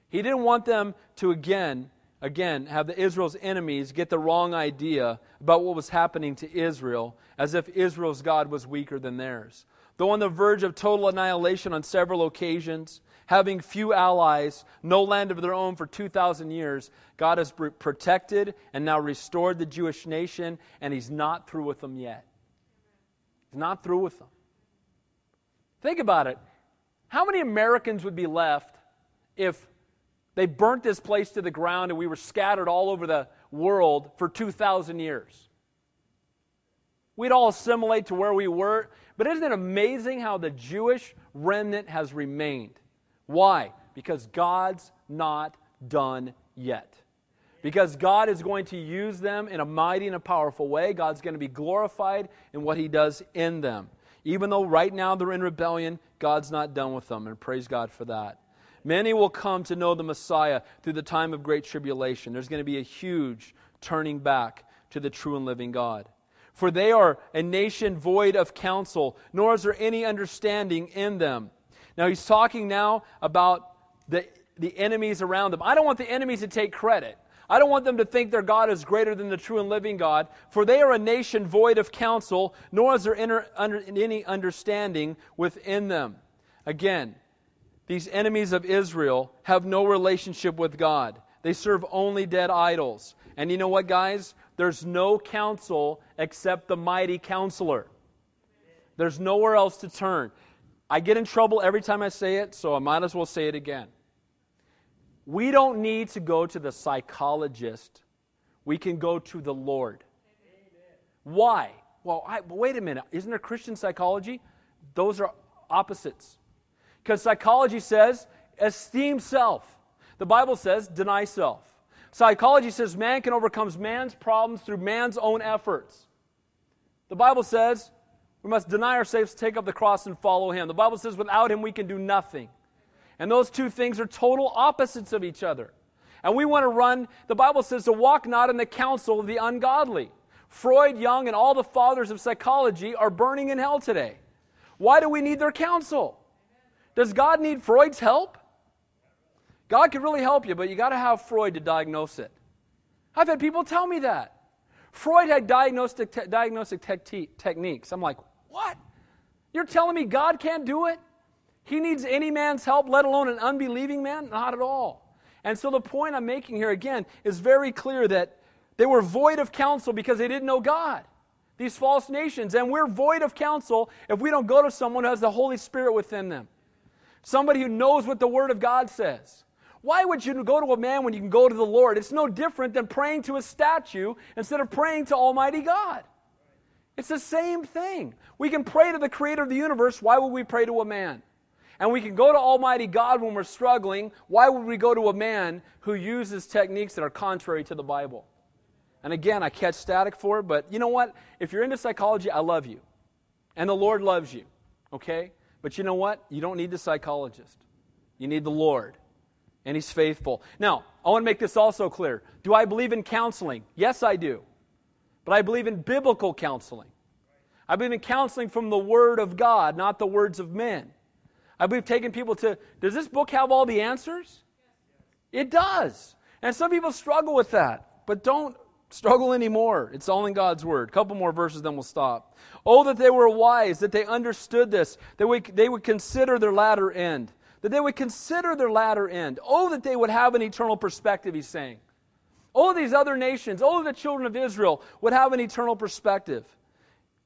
He didn't want them to again, again, have the Israel's enemies get the wrong idea about what was happening to Israel, as if Israel's God was weaker than theirs. Though on the verge of total annihilation on several occasions, having few allies, no land of their own for 2,000 years, God has protected and now restored the Jewish nation, and He's not through with them yet. He's not through with them. Think about it. How many Americans would be left if they burnt this place to the ground, and we were scattered all over the world for 2,000 years. We'd all assimilate to where we were. But isn't it amazing how the Jewish remnant has remained? Why? Because God's not done yet. Because God is going to use them in a mighty and a powerful way. God's going to be glorified in what He does in them. Even though right now they're in rebellion, God's not done with them, and praise God for that. Many will come to know the Messiah through the time of great tribulation. There's going to be a huge turning back to the true and living God. For they are a nation void of counsel, nor is there any understanding in them. Now, he's talking now about the, the enemies around them. I don't want the enemies to take credit. I don't want them to think their God is greater than the true and living God, for they are a nation void of counsel, nor is there under, any understanding within them. Again, these enemies of Israel have no relationship with God. They serve only dead idols. And you know what, guys? There's no counsel except the mighty counselor. There's nowhere else to turn. I get in trouble every time I say it, so I might as well say it again. We don't need to go to the psychologist. We can go to the Lord. Why? Well, I, wait a minute. Isn't there Christian psychology? Those are opposites. Because psychology says esteem self. The Bible says deny self. Psychology says man can overcome man's problems through man's own efforts. The Bible says we must deny ourselves, take up the cross, and follow him. The Bible says without him we can do nothing. And those two things are total opposites of each other. And we want to run, the Bible says, to walk not in the counsel of the ungodly. Freud, Jung, and all the fathers of psychology are burning in hell today. Why do we need their counsel? Does God need Freud's help? God could really help you, but you got to have Freud to diagnose it. I've had people tell me that. Freud had diagnostic, te- diagnostic te- techniques. I'm like, what? You're telling me God can't do it? He needs any man's help, let alone an unbelieving man? Not at all. And so the point I'm making here again is very clear that they were void of counsel because they didn't know God. These false nations. And we're void of counsel if we don't go to someone who has the Holy Spirit within them. Somebody who knows what the Word of God says. Why would you go to a man when you can go to the Lord? It's no different than praying to a statue instead of praying to Almighty God. It's the same thing. We can pray to the creator of the universe. Why would we pray to a man? And we can go to Almighty God when we're struggling. Why would we go to a man who uses techniques that are contrary to the Bible? And again, I catch static for it, but you know what? If you're into psychology, I love you. And the Lord loves you. Okay? But you know what? You don't need the psychologist. You need the Lord. And He's faithful. Now, I want to make this also clear. Do I believe in counseling? Yes, I do. But I believe in biblical counseling. I believe in counseling from the Word of God, not the words of men. I believe taking people to, does this book have all the answers? It does. And some people struggle with that, but don't struggle anymore. It's all in God's word. A couple more verses, then we'll stop. Oh, that they were wise, that they understood this, that we, they would consider their latter end, that they would consider their latter end. Oh, that they would have an eternal perspective, he's saying. Oh, these other nations, oh, the children of Israel would have an eternal perspective.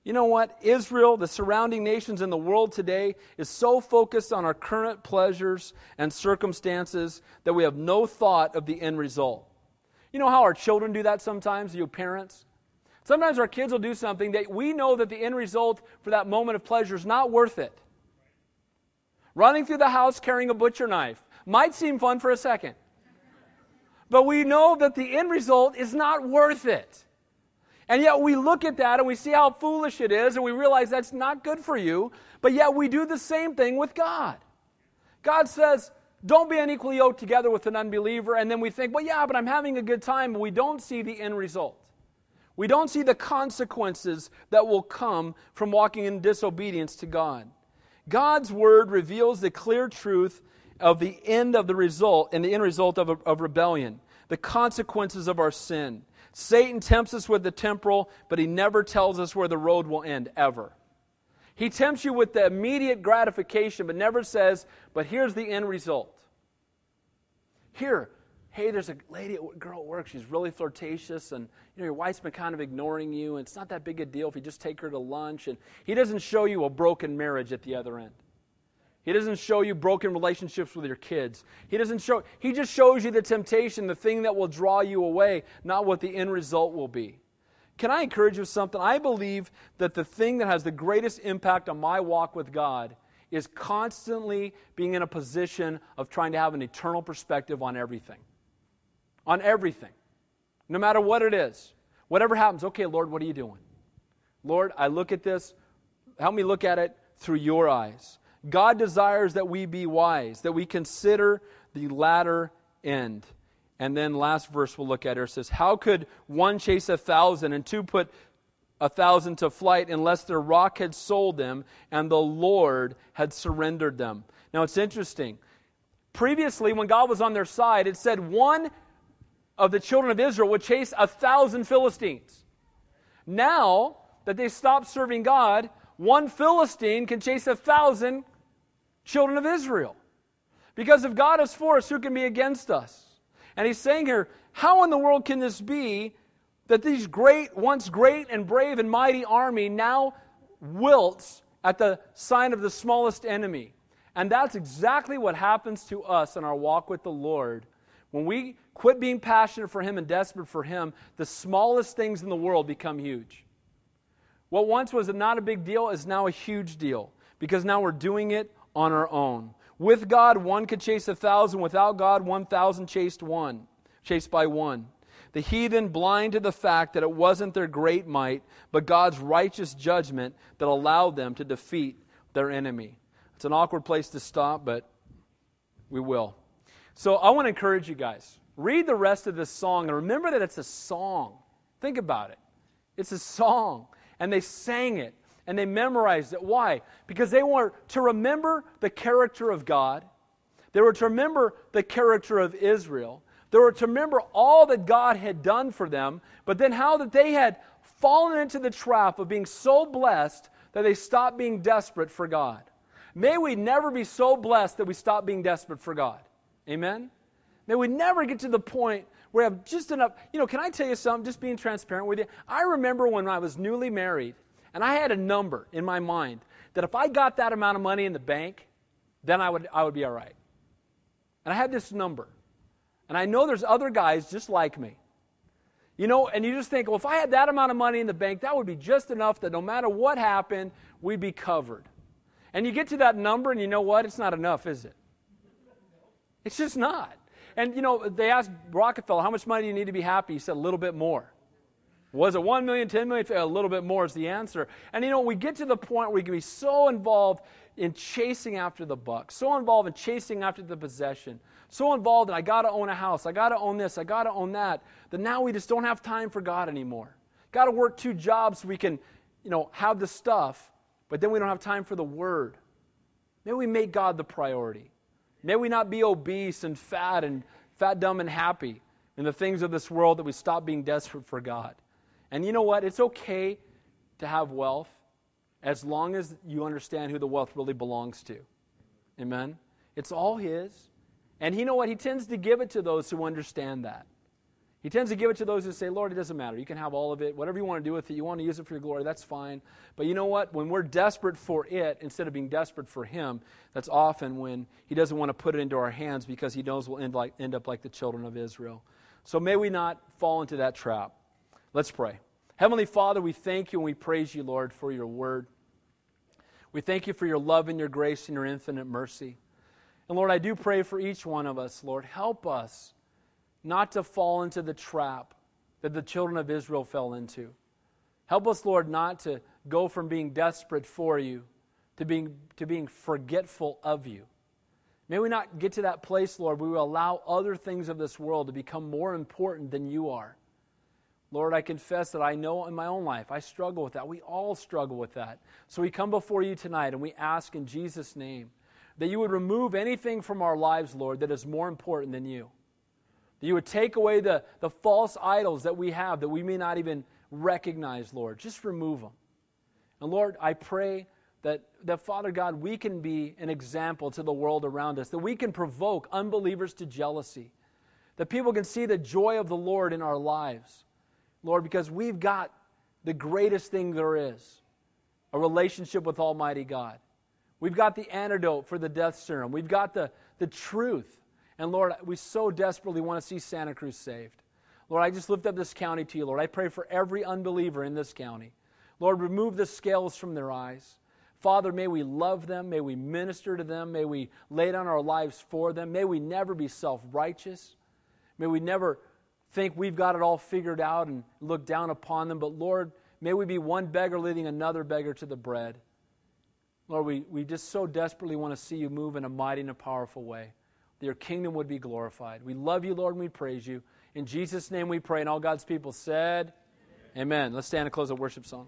You know what? Israel, the surrounding nations in the world today, is so focused on our current pleasures and circumstances that we have no thought of the end result. You know how our children do that sometimes, you parents? Sometimes our kids will do something that we know that the end result for that moment of pleasure is not worth it. Running through the house carrying a butcher knife might seem fun for a second, but we know that the end result is not worth it. And yet we look at that and we see how foolish it is and we realize that's not good for you, but yet we do the same thing with God. God says, don't be unequally yoked together with an unbeliever, and then we think, well, yeah, but I'm having a good time, but we don't see the end result. We don't see the consequences that will come from walking in disobedience to God. God's word reveals the clear truth of the end of the result and the end result of, of rebellion, the consequences of our sin. Satan tempts us with the temporal, but he never tells us where the road will end, ever. He tempts you with the immediate gratification, but never says, but here's the end result. Here, hey, there's a lady, girl at work, she's really flirtatious, and you know, your wife's been kind of ignoring you, and it's not that big a deal if you just take her to lunch. And he doesn't show you a broken marriage at the other end. He doesn't show you broken relationships with your kids. He doesn't show he just shows you the temptation, the thing that will draw you away, not what the end result will be. Can I encourage you with something? I believe that the thing that has the greatest impact on my walk with God is constantly being in a position of trying to have an eternal perspective on everything. On everything. No matter what it is. Whatever happens, okay, Lord, what are you doing? Lord, I look at this, help me look at it through your eyes. God desires that we be wise, that we consider the latter end. And then last verse we'll look at here says, How could one chase a thousand and two put a thousand to flight unless their rock had sold them and the Lord had surrendered them? Now it's interesting. Previously, when God was on their side, it said one of the children of Israel would chase a thousand Philistines. Now that they stopped serving God, one Philistine can chase a thousand children of Israel. Because if God is for us, who can be against us? And he's saying here, how in the world can this be that these great, once great and brave and mighty army now wilts at the sign of the smallest enemy? And that's exactly what happens to us in our walk with the Lord When we quit being passionate for Him and desperate for Him, the smallest things in the world become huge. What once was not a big deal is now a huge deal because now we're doing it on our own. With God, one could chase a thousand. Without God, one thousand chased one, chased by one. The heathen, blind to the fact that it wasn't their great might, but God's righteous judgment that allowed them to defeat their enemy. It's an awkward place to stop, but we will. So I want to encourage you guys. Read the rest of this song and remember that it's a song. Think about it. It's a song. And they sang it and they memorized it. Why? Because they were to remember the character of God, they were to remember the character of Israel, they were to remember all that God had done for them, but then how that they had fallen into the trap of being so blessed that they stopped being desperate for God. May we never be so blessed that we stop being desperate for God. Amen? May we never get to the point where we have just enough. You know, can I tell you something? Just being transparent with you. I remember when I was newly married, and I had a number in my mind that if I got that amount of money in the bank, then I would, I would be all right. And I had this number. And I know there's other guys just like me. You know, and you just think, well, if I had that amount of money in the bank, that would be just enough that no matter what happened, we'd be covered. And you get to that number, and you know what? It's not enough, is it? It's just not. And, you know, they asked Rockefeller, how much money do you need to be happy? He said, a little bit more. Was it 1 million, 10 million? A little bit more is the answer. And, you know, we get to the point where we can be so involved in chasing after the buck, so involved in chasing after the possession, so involved in I got to own a house, I got to own this, I got to own that, that now we just don't have time for God anymore. Got to work two jobs so we can, you know, have the stuff, but then we don't have time for the Word. May we make God the priority. May we not be obese and fat and fat, dumb, and happy in the things of this world that we stop being desperate for God. And you know what? It's okay to have wealth as long as you understand who the wealth really belongs to. Amen? It's all His. And you know what? He tends to give it to those who understand that. He tends to give it to those who say, Lord, it doesn't matter. You can have all of it. Whatever you want to do with it, you want to use it for your glory, that's fine. But you know what? When we're desperate for it instead of being desperate for Him, that's often when He doesn't want to put it into our hands because He knows we'll end, like, end up like the children of Israel. So may we not fall into that trap. Let's pray. Heavenly Father, we thank you and we praise you, Lord, for your word. We thank you for your love and your grace and your infinite mercy. And Lord, I do pray for each one of us, Lord, help us not to fall into the trap that the children of Israel fell into. Help us, Lord, not to go from being desperate for you to being, to being forgetful of you. May we not get to that place, Lord, where we allow other things of this world to become more important than you are. Lord, I confess that I know in my own life I struggle with that. We all struggle with that. So we come before you tonight and we ask in Jesus' name that you would remove anything from our lives, Lord, that is more important than you. That you would take away the, the false idols that we have that we may not even recognize, Lord. Just remove them. And Lord, I pray that, that, Father God, we can be an example to the world around us, that we can provoke unbelievers to jealousy, that people can see the joy of the Lord in our lives. Lord, because we've got the greatest thing there is a relationship with Almighty God. We've got the antidote for the death serum, we've got the, the truth. And Lord, we so desperately want to see Santa Cruz saved. Lord, I just lift up this county to you, Lord. I pray for every unbeliever in this county. Lord, remove the scales from their eyes. Father, may we love them. May we minister to them. May we lay down our lives for them. May we never be self righteous. May we never think we've got it all figured out and look down upon them. But Lord, may we be one beggar leading another beggar to the bread. Lord, we, we just so desperately want to see you move in a mighty and a powerful way that your kingdom would be glorified. We love you, Lord, and we praise you. In Jesus' name we pray. And all God's people said, Amen. Amen. Let's stand and close a worship song.